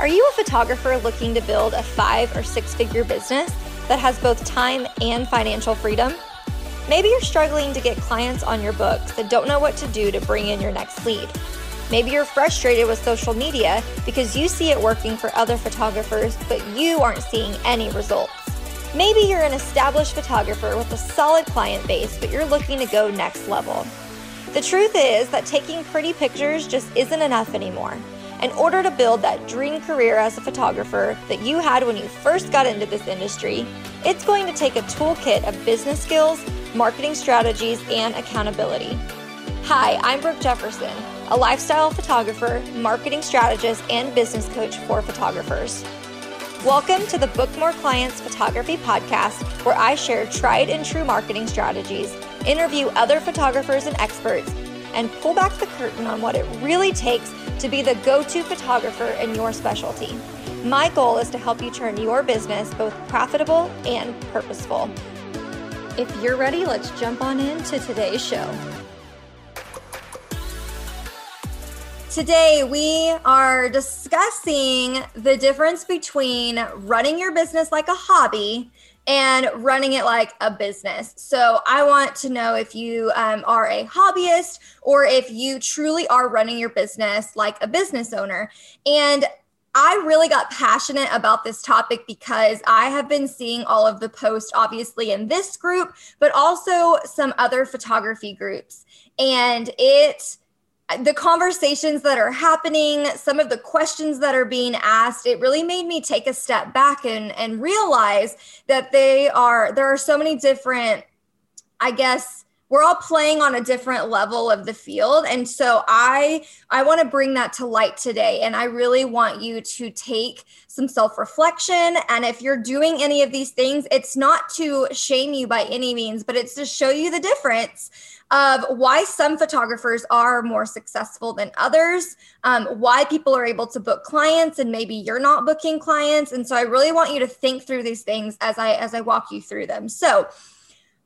Are you a photographer looking to build a five or six figure business that has both time and financial freedom? Maybe you're struggling to get clients on your books that don't know what to do to bring in your next lead. Maybe you're frustrated with social media because you see it working for other photographers, but you aren't seeing any results. Maybe you're an established photographer with a solid client base, but you're looking to go next level. The truth is that taking pretty pictures just isn't enough anymore. In order to build that dream career as a photographer that you had when you first got into this industry, it's going to take a toolkit of business skills, marketing strategies, and accountability. Hi, I'm Brooke Jefferson, a lifestyle photographer, marketing strategist, and business coach for photographers. Welcome to the Book More Clients Photography Podcast, where I share tried and true marketing strategies, interview other photographers and experts, and pull back the curtain on what it really takes to be the go to photographer in your specialty. My goal is to help you turn your business both profitable and purposeful. If you're ready, let's jump on into today's show. Today, we are discussing the difference between running your business like a hobby and running it like a business. So, I want to know if you um, are a hobbyist or if you truly are running your business like a business owner. And I really got passionate about this topic because I have been seeing all of the posts, obviously, in this group, but also some other photography groups. And it, the conversations that are happening, some of the questions that are being asked, it really made me take a step back and, and realize that they are, there are so many different, I guess, we're all playing on a different level of the field and so i i want to bring that to light today and i really want you to take some self-reflection and if you're doing any of these things it's not to shame you by any means but it's to show you the difference of why some photographers are more successful than others, um, why people are able to book clients and maybe you're not booking clients. And so I really want you to think through these things as I as I walk you through them. So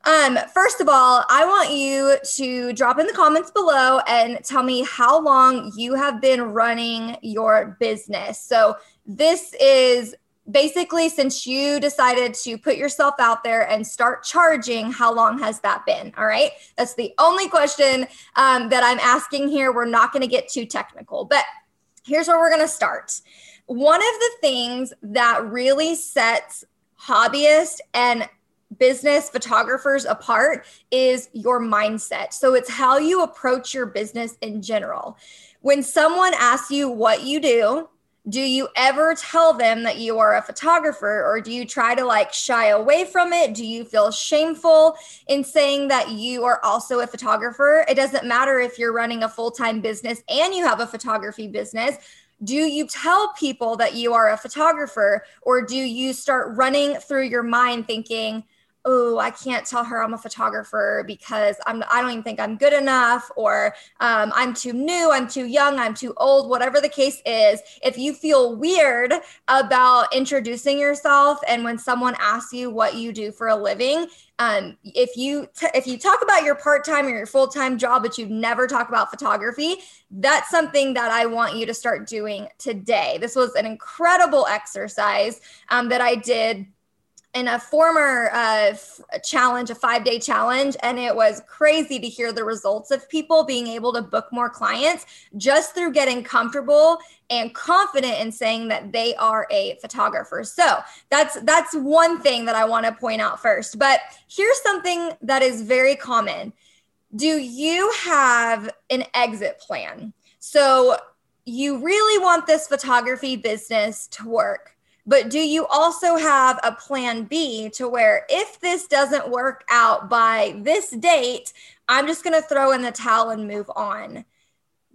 um, first of all, I want you to drop in the comments below and tell me how long you have been running your business. So, this is basically since you decided to put yourself out there and start charging, how long has that been? All right. That's the only question um, that I'm asking here. We're not going to get too technical, but here's where we're going to start. One of the things that really sets hobbyists and business photographers apart is your mindset. So it's how you approach your business in general. When someone asks you what you do, do you ever tell them that you are a photographer or do you try to like shy away from it? Do you feel shameful in saying that you are also a photographer? It doesn't matter if you're running a full time business and you have a photography business do you tell people that you are a photographer or do you start running through your mind thinking oh, I can't tell her I'm a photographer because I'm I don't even think I'm good enough, or um, I'm too new, I'm too young, I'm too old, whatever the case is. If you feel weird about introducing yourself, and when someone asks you what you do for a living, um, if you t- if you talk about your part time or your full time job, but you never talk about photography, that's something that I want you to start doing today. This was an incredible exercise um, that I did in a former uh, f- challenge, a five day challenge, and it was crazy to hear the results of people being able to book more clients just through getting comfortable and confident in saying that they are a photographer. So that's that's one thing that I want to point out first. But here's something that is very common. Do you have an exit plan? So you really want this photography business to work but do you also have a plan B to where if this doesn't work out by this date, I'm just going to throw in the towel and move on?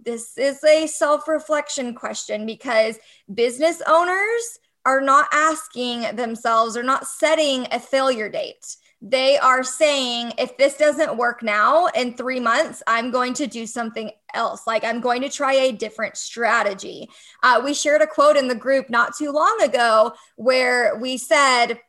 This is a self reflection question because business owners are not asking themselves or not setting a failure date they are saying if this doesn't work now in three months i'm going to do something else. Like i'm going to try a different strategy. Uh, we shared a quote in the group not too long ago where we said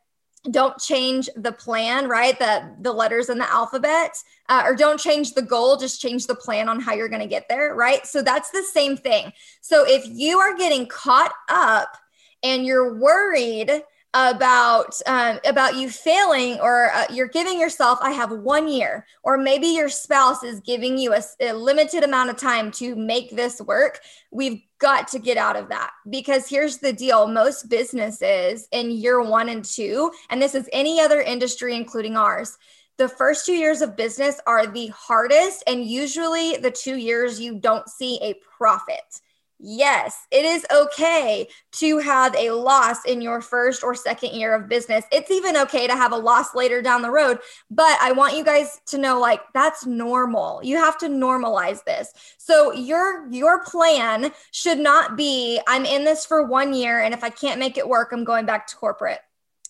don't change the plan right? The the letters in the alphabet uh, or don't change the goal just change the plan on how you're going to get there right? So that's the same thing. So if you are getting caught up and you're worried about um, about you failing or uh, you're giving yourself i have one year or maybe your spouse is giving you a, a, limited amount of time to make this work we've got to get out of that. Because here's the deal most businesses in year one and two and this is any other industry including ours the first two years of business are the hardest and usually the two years you don't see a profit Yes, it is okay to have a loss in your first or second year of business. It's even okay to have a loss later down the road, but I want you guys to know like that's normal. You have to normalize this. So your your plan should not be I'm in this for 1 year and if I can't make it work, I'm going back to corporate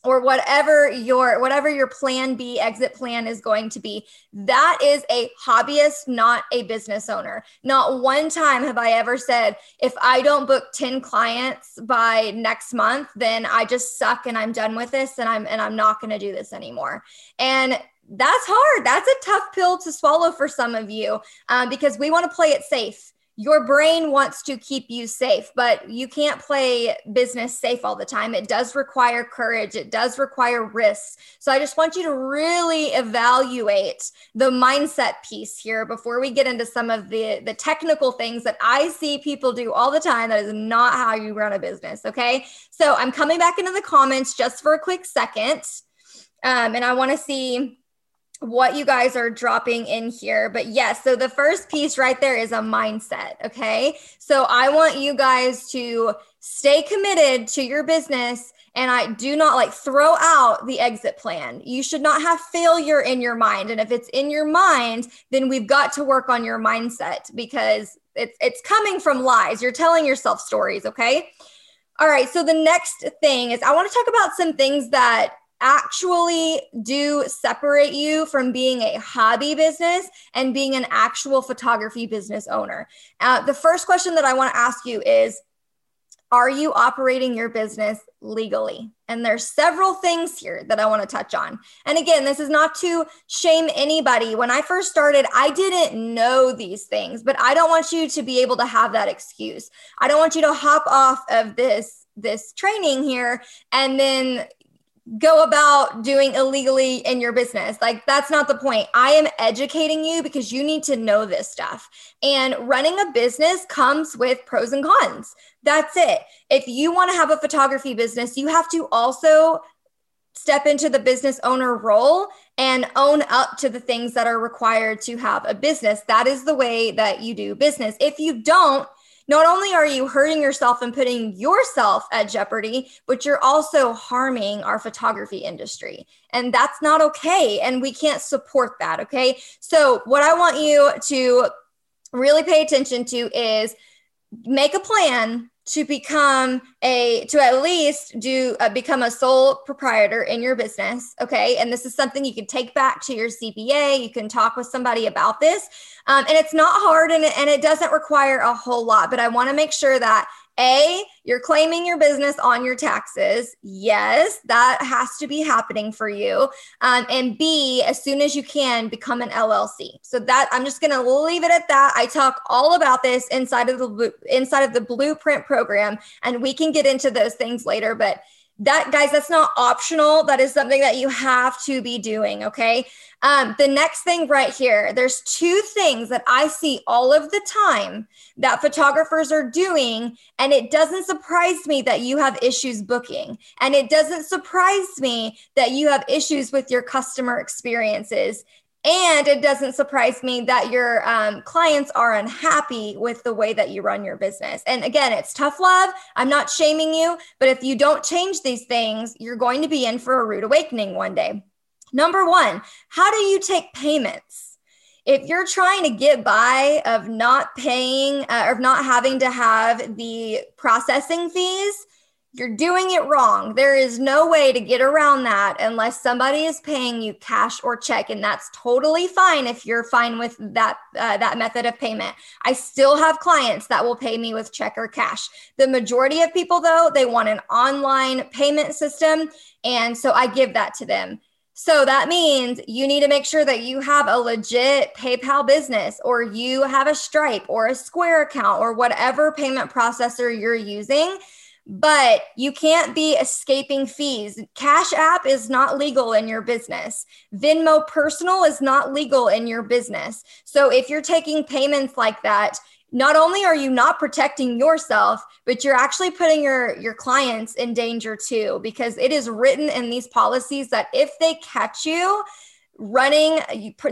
or whatever your whatever your plan B exit plan is going to be. That is a hobbyist, not a business owner. Not one time have I ever said if I don't book 10 clients by next month, then I just suck and I'm done with this and I'm and I'm not going to do this anymore. And that's hard. That's a tough pill to swallow for some of you um, because we want to play it safe your brain wants to keep you safe, but you can't play business safe all the time. It does require courage, it does require risks. So I just want you to really evaluate the mindset piece here before we get into some of the, the technical things that I see people do all the time. That is not how you run a business. Okay. So I'm coming back into the comments just for a quick second. Um, and I want to see what you guys are dropping in here. But yes, so the first piece right there is a mindset. Okay. So I want you guys to stay committed to your business and I do not like throw out the exit plan. You should not have failure in your mind. And if it's in your mind, then we've got to work on your mindset because it's it's coming from lies. You're telling yourself stories, okay? All right, so the next thing is I want to talk about some things that actually do separate you from being a hobby business and being an actual photography business owner. Uh, the first question that I want to ask you is Are you operating your business legally? And there's several things here that I want to touch on. And again, this is not to shame anybody. When I first started, I didn't know these things, but I don't want you to be able to have that excuse. I don't want you to hop off of this this training here and then go about doing illegally in your business. Like, that's not the point. I am educating you because you need to know this stuff. And running a business comes with pros and cons. That's it. If you want to have a photography business, you have to also step into the business owner role and own up to the things that are required to have a business. That is the way that you do business. If you don't, not only are you hurting yourself and putting yourself at jeopardy, but you're also harming our photography industry. And that's not okay. And we can't support that. Okay. So, what I want you to really pay attention to is make a plan to become a to at least do uh, become a sole proprietor in your business okay? And this is something you can take back to your cpa you can talk with somebody about this. Um, and it's not hard and, and it doesn't require a whole lot but i want to make sure that a, you're claiming your business on your taxes. Yes, that has to be happening for you. Um, and B, as soon as you can, become an LLC. So that I'm just going to leave it at that. I talk all about this inside of the inside of the Blueprint program, and we can get into those things later. But that guys that's not optional. That is something that you have to be doing okay? Um, the next thing right here there's two things that i see all of the time that photographers are doing and it doesn't surprise me that you have issues booking and it doesn't surprise me that you have issues with your customer experiences and it doesn't surprise me that your um, clients are unhappy with the way that you run your business. And again, it's tough love. I'm not shaming you, but if you don't change these things, you're going to be in for a rude awakening one day. Number one, how do you take payments? If you're trying to get by of not paying uh, or not having to have the processing fees, you're doing it wrong. There is no way to get around that unless somebody is paying you cash or check, and that's totally fine if you're fine with that uh, that method of payment. I still have clients that will pay me with check or cash. The majority of people, though, they want an online payment system, and so I give that to them. So that means you need to make sure that you have a legit PayPal business or you have a Stripe or a Square account or whatever payment processor you're using but you can't be escaping fees. Cash App is not legal in your business. Venmo Personal is not legal in your business. So if you're taking payments like that, not only are you not protecting yourself, but you're actually putting your your clients in danger too because it is written in these policies that if they catch you running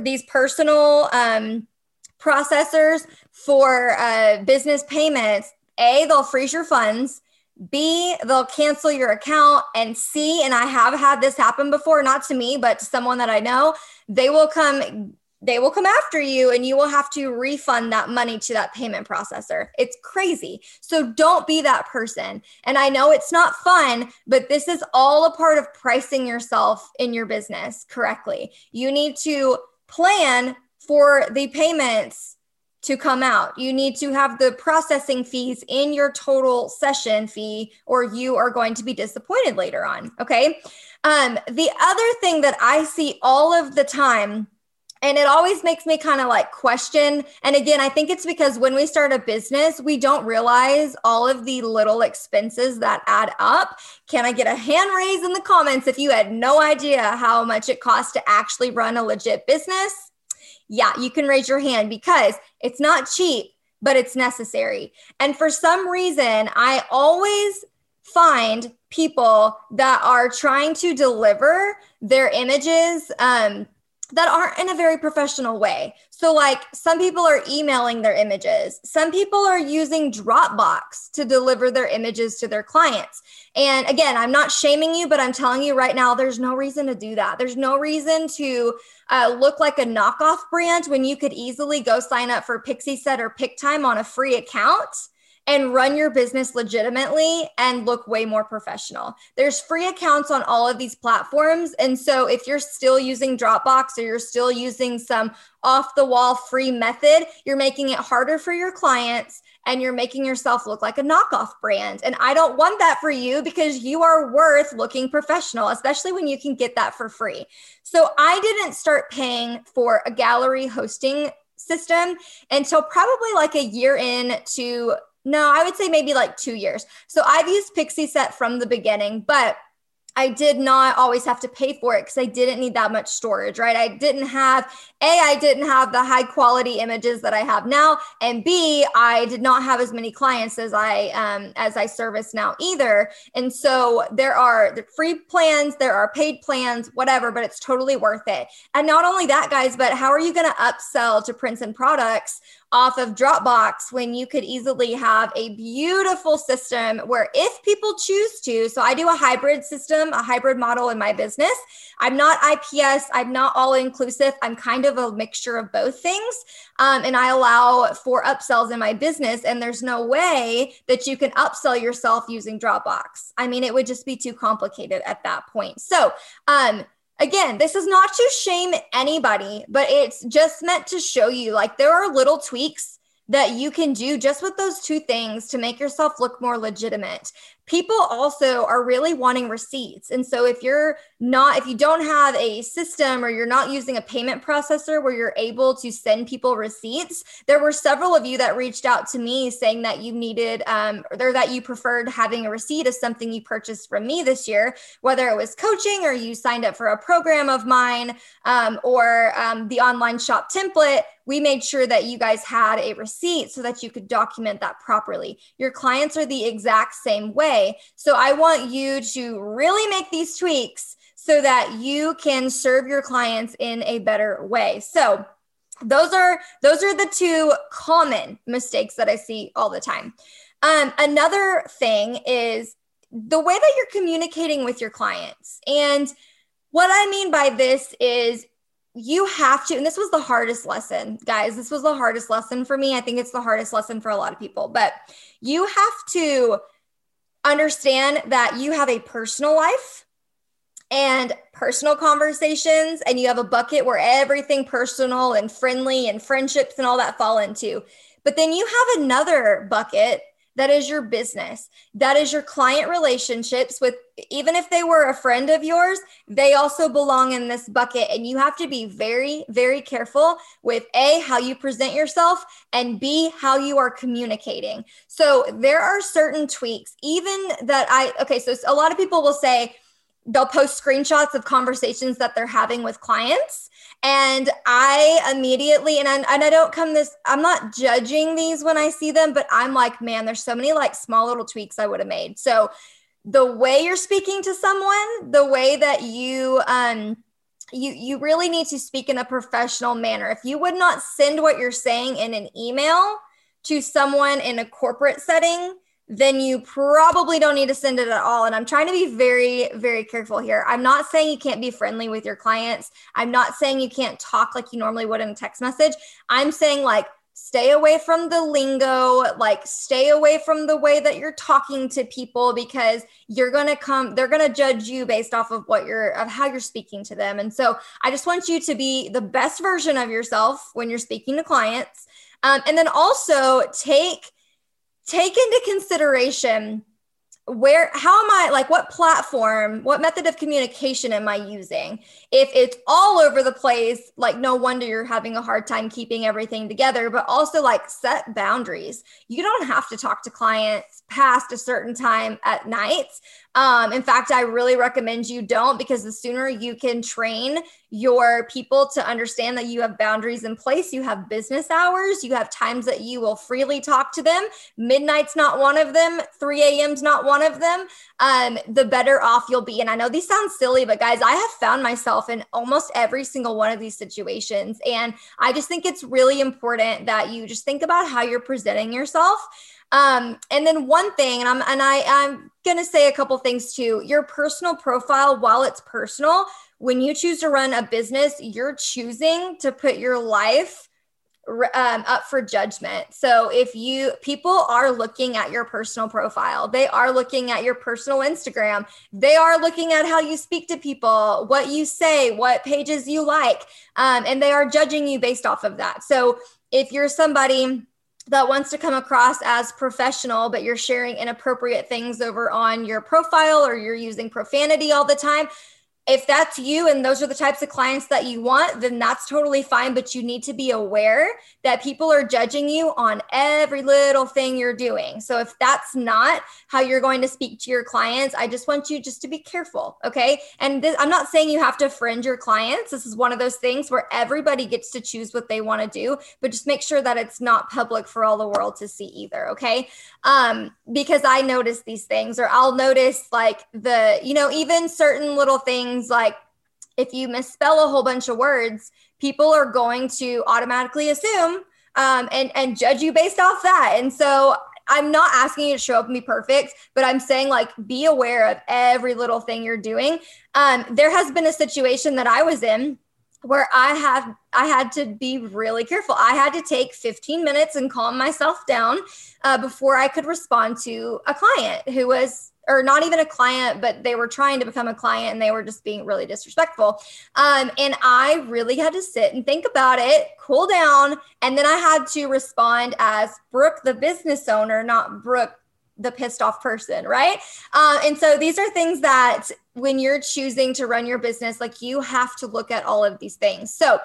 these personal um, processors for uh, business payments, a they'll freeze your funds B, they'll cancel your account. And C, and I have had this happen before, not to me, but to someone that I know, they will come. They will come after you and you will have to refund that money to that payment processor. It's crazy. So don't be that person. And I know it's not fun, but this is all a part of pricing yourself in your business correctly. You need to plan for the payments to come out. You need to have the processing fees in your total session fee, or you are going to be disappointed later on. Okay. Um, the other thing that I see all of the time, and it always makes me kind of like question. And again, I think it's because when we start a business, we don't realize all of the little expenses that add up. Can I get a hand raise in the comments if you had no idea how much it costs to actually run a legit business? Yeah, you can raise your hand because it's not cheap, but it's necessary. And for some reason, I always find people that are trying to deliver their images um, that aren't in a very professional way. So, like, some people are emailing their images, some people are using Dropbox to deliver their images to their clients. And again, I'm not shaming you, but I'm telling you right now, there's no reason to do that. There's no reason to uh, look like a knockoff brand when you could easily go sign up for Pixieset or Pic-Time on a free account and run your business legitimately and look way more professional. There's free accounts on all of these platforms. And so if you're still using Dropbox or you're still using some off the wall free method, you're making it harder for your clients and you're making yourself look like a knockoff brand. And I don't want that for you because you are worth looking professional, especially when you can get that for free. So I didn't start paying for a gallery hosting system until probably like a year in to no, I would say maybe like two years. So I've used Pixieset from the beginning, but I did not always have to pay for it because I didn't need that much storage, right? I didn't have A, I didn't have the high quality images that I have now, and B, I did not have as many clients as I um, as I service now either. And so there are the free plans, there are paid plans, whatever, but it's totally worth it. And not only that, guys, but how are you going to upsell to Princeton products off of Dropbox when you could easily have a beautiful system where if people choose to, so I do a hybrid system, a hybrid model in my business. I'm not IPS, I'm not all inclusive. I'm kind of a mixture of both things. Um, and I allow for upsells in my business. And there's no way that you can upsell yourself using Dropbox. I mean, it would just be too complicated at that point. So, um, again, this is not to shame anybody, but it's just meant to show you like there are little tweaks that you can do just with those two things to make yourself look more legitimate people also are really wanting receipts. And so if you're not, if you don't have a system or you're not using a payment processor where you're able to send people receipts, there were several of you that reached out to me saying that you needed, um, or that you preferred having a receipt of something you purchased from me this year, whether it was coaching or you signed up for a program of mine um, or um, the online shop template we made sure that you guys had a receipt so that you could document that properly. Your clients are the exact same way So I want you to really make these tweaks so that you can serve your clients in a better way. So those are those are the two common mistakes that I see all the time. Um, another thing is the way that you're communicating with your clients. And what I mean by this is you have to, and this was the hardest lesson, guys. This was the hardest lesson for me. I think it's the hardest lesson for a lot of people, but you have to understand that you have a personal life and personal conversations, and you have a bucket where everything personal and friendly and friendships and all that fall into. But then you have another bucket that is your business. That is your client relationships with even if they were a friend of yours they also belong in this bucket. And you have to be very very careful with a how you present yourself and b how you are communicating. So there are certain tweaks even that i okay so a lot of people will say they'll post screenshots of conversations that they're having with clients and I immediately, and I, and I don't come this, I'm not judging these when I see them, but I'm like, man, there's so many like small little tweaks I would have made. So the way you're speaking to someone, the way that you, um, you you really need to speak in a professional manner. If you would not send what you're saying in an email to someone in a corporate setting, then you probably don't need to send it at all. And I'm trying to be very, very careful here. I'm not saying you can't be friendly with your clients. I'm not saying you can't talk like you normally would in a text message. I'm saying, like, stay away from the lingo, like, stay away from the way that you're talking to people because you're going to come, they're going to judge you based off of what you're, of how you're speaking to them. And so I just want you to be the best version of yourself when you're speaking to clients. Um, and then also take, take into consideration where how am i like what platform what method of communication am i using? If it's all over the place like no wonder you're having a hard time keeping everything together but also like set boundaries. You don't have to talk to clients past a certain time at night um, in fact, I really recommend you don't because the sooner you can train your people to understand that you have boundaries in place, you have business hours, you have times that you will freely talk to them. Midnight's not one of them, 3 a.m.'s not one of them. Um, the better off you'll be. And I know these sound silly, but guys, I have found myself in almost every single one of these situations. And I just think it's really important that you just think about how you're presenting yourself. Um, and then one thing, and I'm and I I'm gonna say a couple things too. Your personal profile, while it's personal, when you choose to run a business, you're choosing to put your life um, up for judgment. So if you people are looking at your personal profile, they are looking at your personal Instagram, they are looking at how you speak to people, what you say, what pages you like, um, and they are judging you based off of that. So if you're somebody that wants to come across as professional, but you're sharing inappropriate things over on your profile or you're using profanity all the time, if that's you and those are the types of clients that you want, then that's totally fine. But you need to be aware that people are judging you on every little thing you're doing. So if that's not how you're going to speak to your clients, I just want you just to be careful. Okay. And this, I'm not saying you have to friend your clients. This is one of those things where everybody gets to choose what they want to do, but just make sure that it's not public for all the world to see either. Okay. Um, because I notice these things, or I'll notice like the, you know, even certain little things like if you misspell a whole bunch of words, people are going to automatically assume um, and and judge you based off that. And so I'm not asking you to show up and be perfect, but I'm saying like be aware of every little thing you're doing. Um, there has been a situation that I was in where I have I had to be really careful. I had to take 15 minutes and calm myself down uh, before I could respond to a client who was or not even a client, but they were trying to become a client and they were just being really disrespectful. Um, and I really had to sit and think about it, cool down, and then I had to respond as Brooke, the business owner, not Brooke, the pissed off person, right? Uh, and so these are things that when you're choosing to run your business, like you have to look at all of these things. So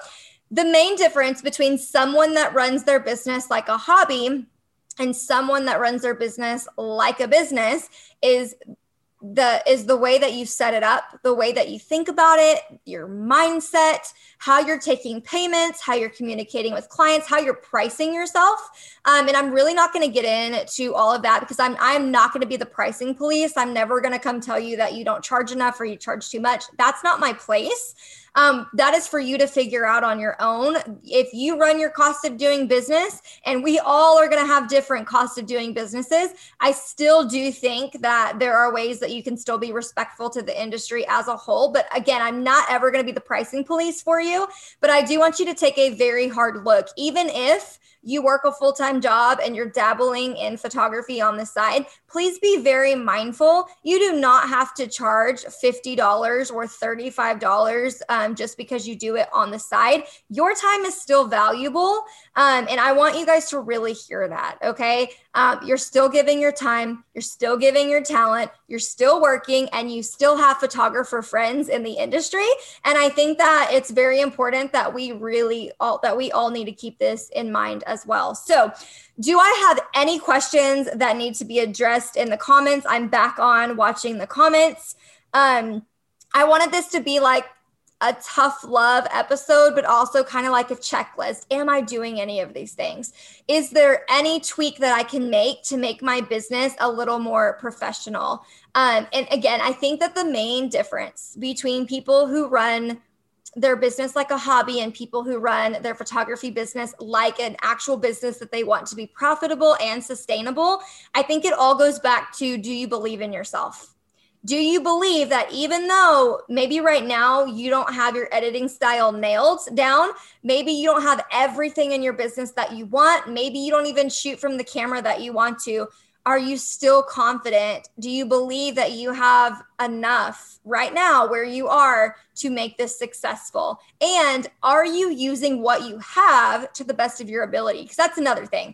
the main difference between someone that runs their business like a hobby and someone that runs their business like a business is the is the way that you set it up the way that you think about it your mindset how you're taking payments how you're communicating with clients how you're pricing yourself. Um, and i'm really not going to get into all of that because i'm i'm not going to be the pricing police. I'm never going to come tell you that you don't charge enough or you charge too much. That's not my place um, that is for you to figure out on your own. If you run your cost of doing business, and we all are going to have different costs of doing businesses, I still do think that there are ways that you can still be respectful to the industry as a whole. But again, I'm not ever going to be the pricing police for you, but I do want you to take a very hard look, even if you work a full time job and you're dabbling in photography on the side, please be very mindful. You do not have to charge $50 or $35 um, just because you do it on the side. Your time is still valuable. Um, and I want you guys to really hear that. Okay. Um, you're still giving your time, you're still giving your talent, you're still working, and you still have photographer friends in the industry. And I think that it's very important that we really all that we all need to keep this in mind as well. So, do I have any questions that need to be addressed in the comments? I'm back on watching the comments. Um, I wanted this to be like a tough love episode, but also kind of like a checklist. Am I doing any of these things? Is there any tweak that I can make to make my business a little more professional? Um, and again, I think that the main difference between people who run their business like a hobby and people who run their photography business like an actual business that they want to be profitable and sustainable, I think it all goes back to do you believe in yourself? do you believe that even though maybe right now you don't have your editing style nailed down, maybe you don't have everything in your business that you want, maybe you don't even shoot from the camera that you want to, are you still confident? Do you believe that you have enough right now where you are to make this successful? And are you using what you have to the best of your ability? Because that's another thing.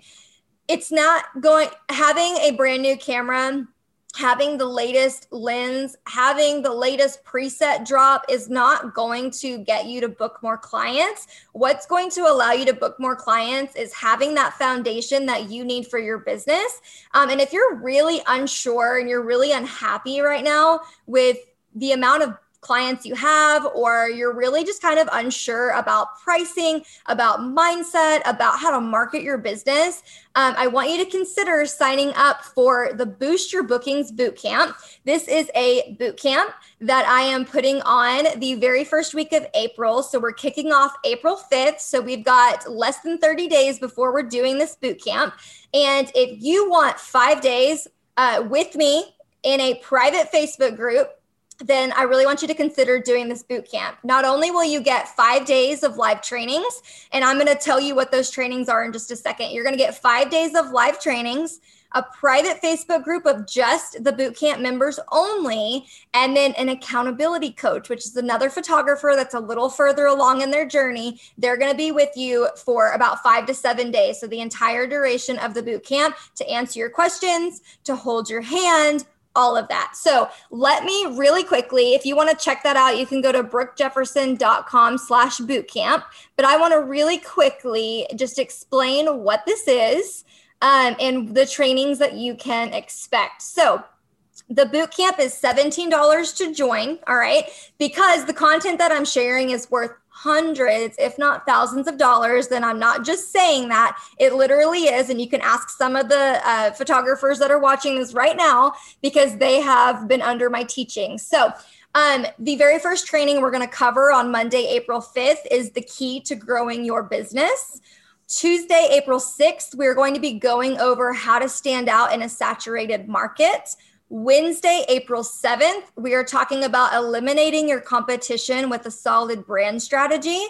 It's not going having a brand new camera having the latest lens, having the latest preset drop is not going to get you to book more clients. What's going to allow you to book more clients is having that foundation that you need for your business. Um, and if you're really unsure and you're really unhappy right now with the amount of clients you have, or you're really just kind of unsure about pricing, about mindset, about how to market your business, um, I want you to consider signing up for the Boost Your Bookings Bootcamp. This is a bootcamp that I am putting on the very first week of April. So we're kicking off April 5th. So we've got less than 30 days before we're doing this bootcamp. And if you want five days uh, with me in a private Facebook group, then I really want you to consider doing this boot camp. Not only will you get five days of live trainings, and I'm going to tell you what those trainings are in just a second. You're going to get five days of live trainings, a private Facebook group of just the boot camp members only, and then an accountability coach, which is another photographer that's a little further along in their journey. They're going to be with you for about five to seven days. So the entire duration of the boot camp to answer your questions, to hold your hand, all of that. So let me really quickly, if you want to check that out, you can go to brookejefferson.com slash bootcamp. But I want to really quickly just explain what this is um, and the trainings that you can expect. So the boot camp is $17 to join, all right? Because the content that I'm sharing is worth hundreds, if not thousands of dollars, then I'm not just saying that. It literally is. And you can ask some of the uh, photographers that are watching this right now because they have been under my teaching. So, um, the very first training we're going to cover on Monday, April 5th is the key to growing your business. Tuesday, April 6th, we're going to be going over how to stand out in a saturated market. Wednesday, April 7th, we are talking about eliminating your competition with a solid brand strategy.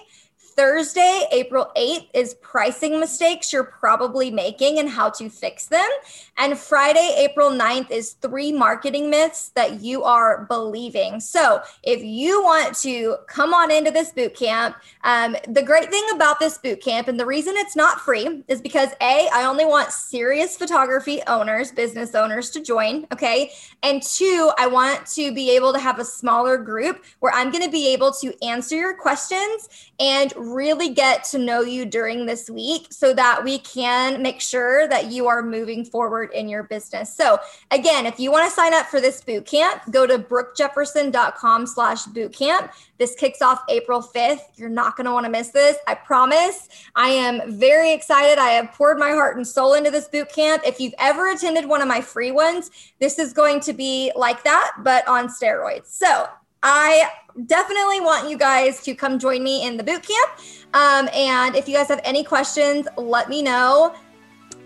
Thursday, April 8th, is pricing mistakes you're probably making and how to fix them. And Friday, April 9th, is three marketing myths that you are believing. So if you want to come on into this boot camp, um, the great thing about this boot camp, and the reason it's not free, is because A, I only want serious photography owners, business owners to join. Okay. And two, I want to be able to have a smaller group where I'm going to be able to answer your questions and really get to know you during this week so that we can make sure that you are moving forward in your business. So again, if you want to sign up for this boot camp, go to brookejefferson.com slash bootcamp. This kicks off April 5th. You're not going to want to miss this. I promise. I am very excited. I have poured my heart and soul into this boot camp. If you've ever attended one of my free ones, this is going to be like that, but on steroids. So I definitely want you guys to come join me in the boot camp. Um, and if you guys have any questions, let me know.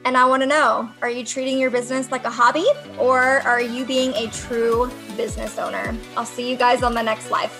And I want to know are you treating your business like a hobby or are you being a true business owner? I'll see you guys on the next live.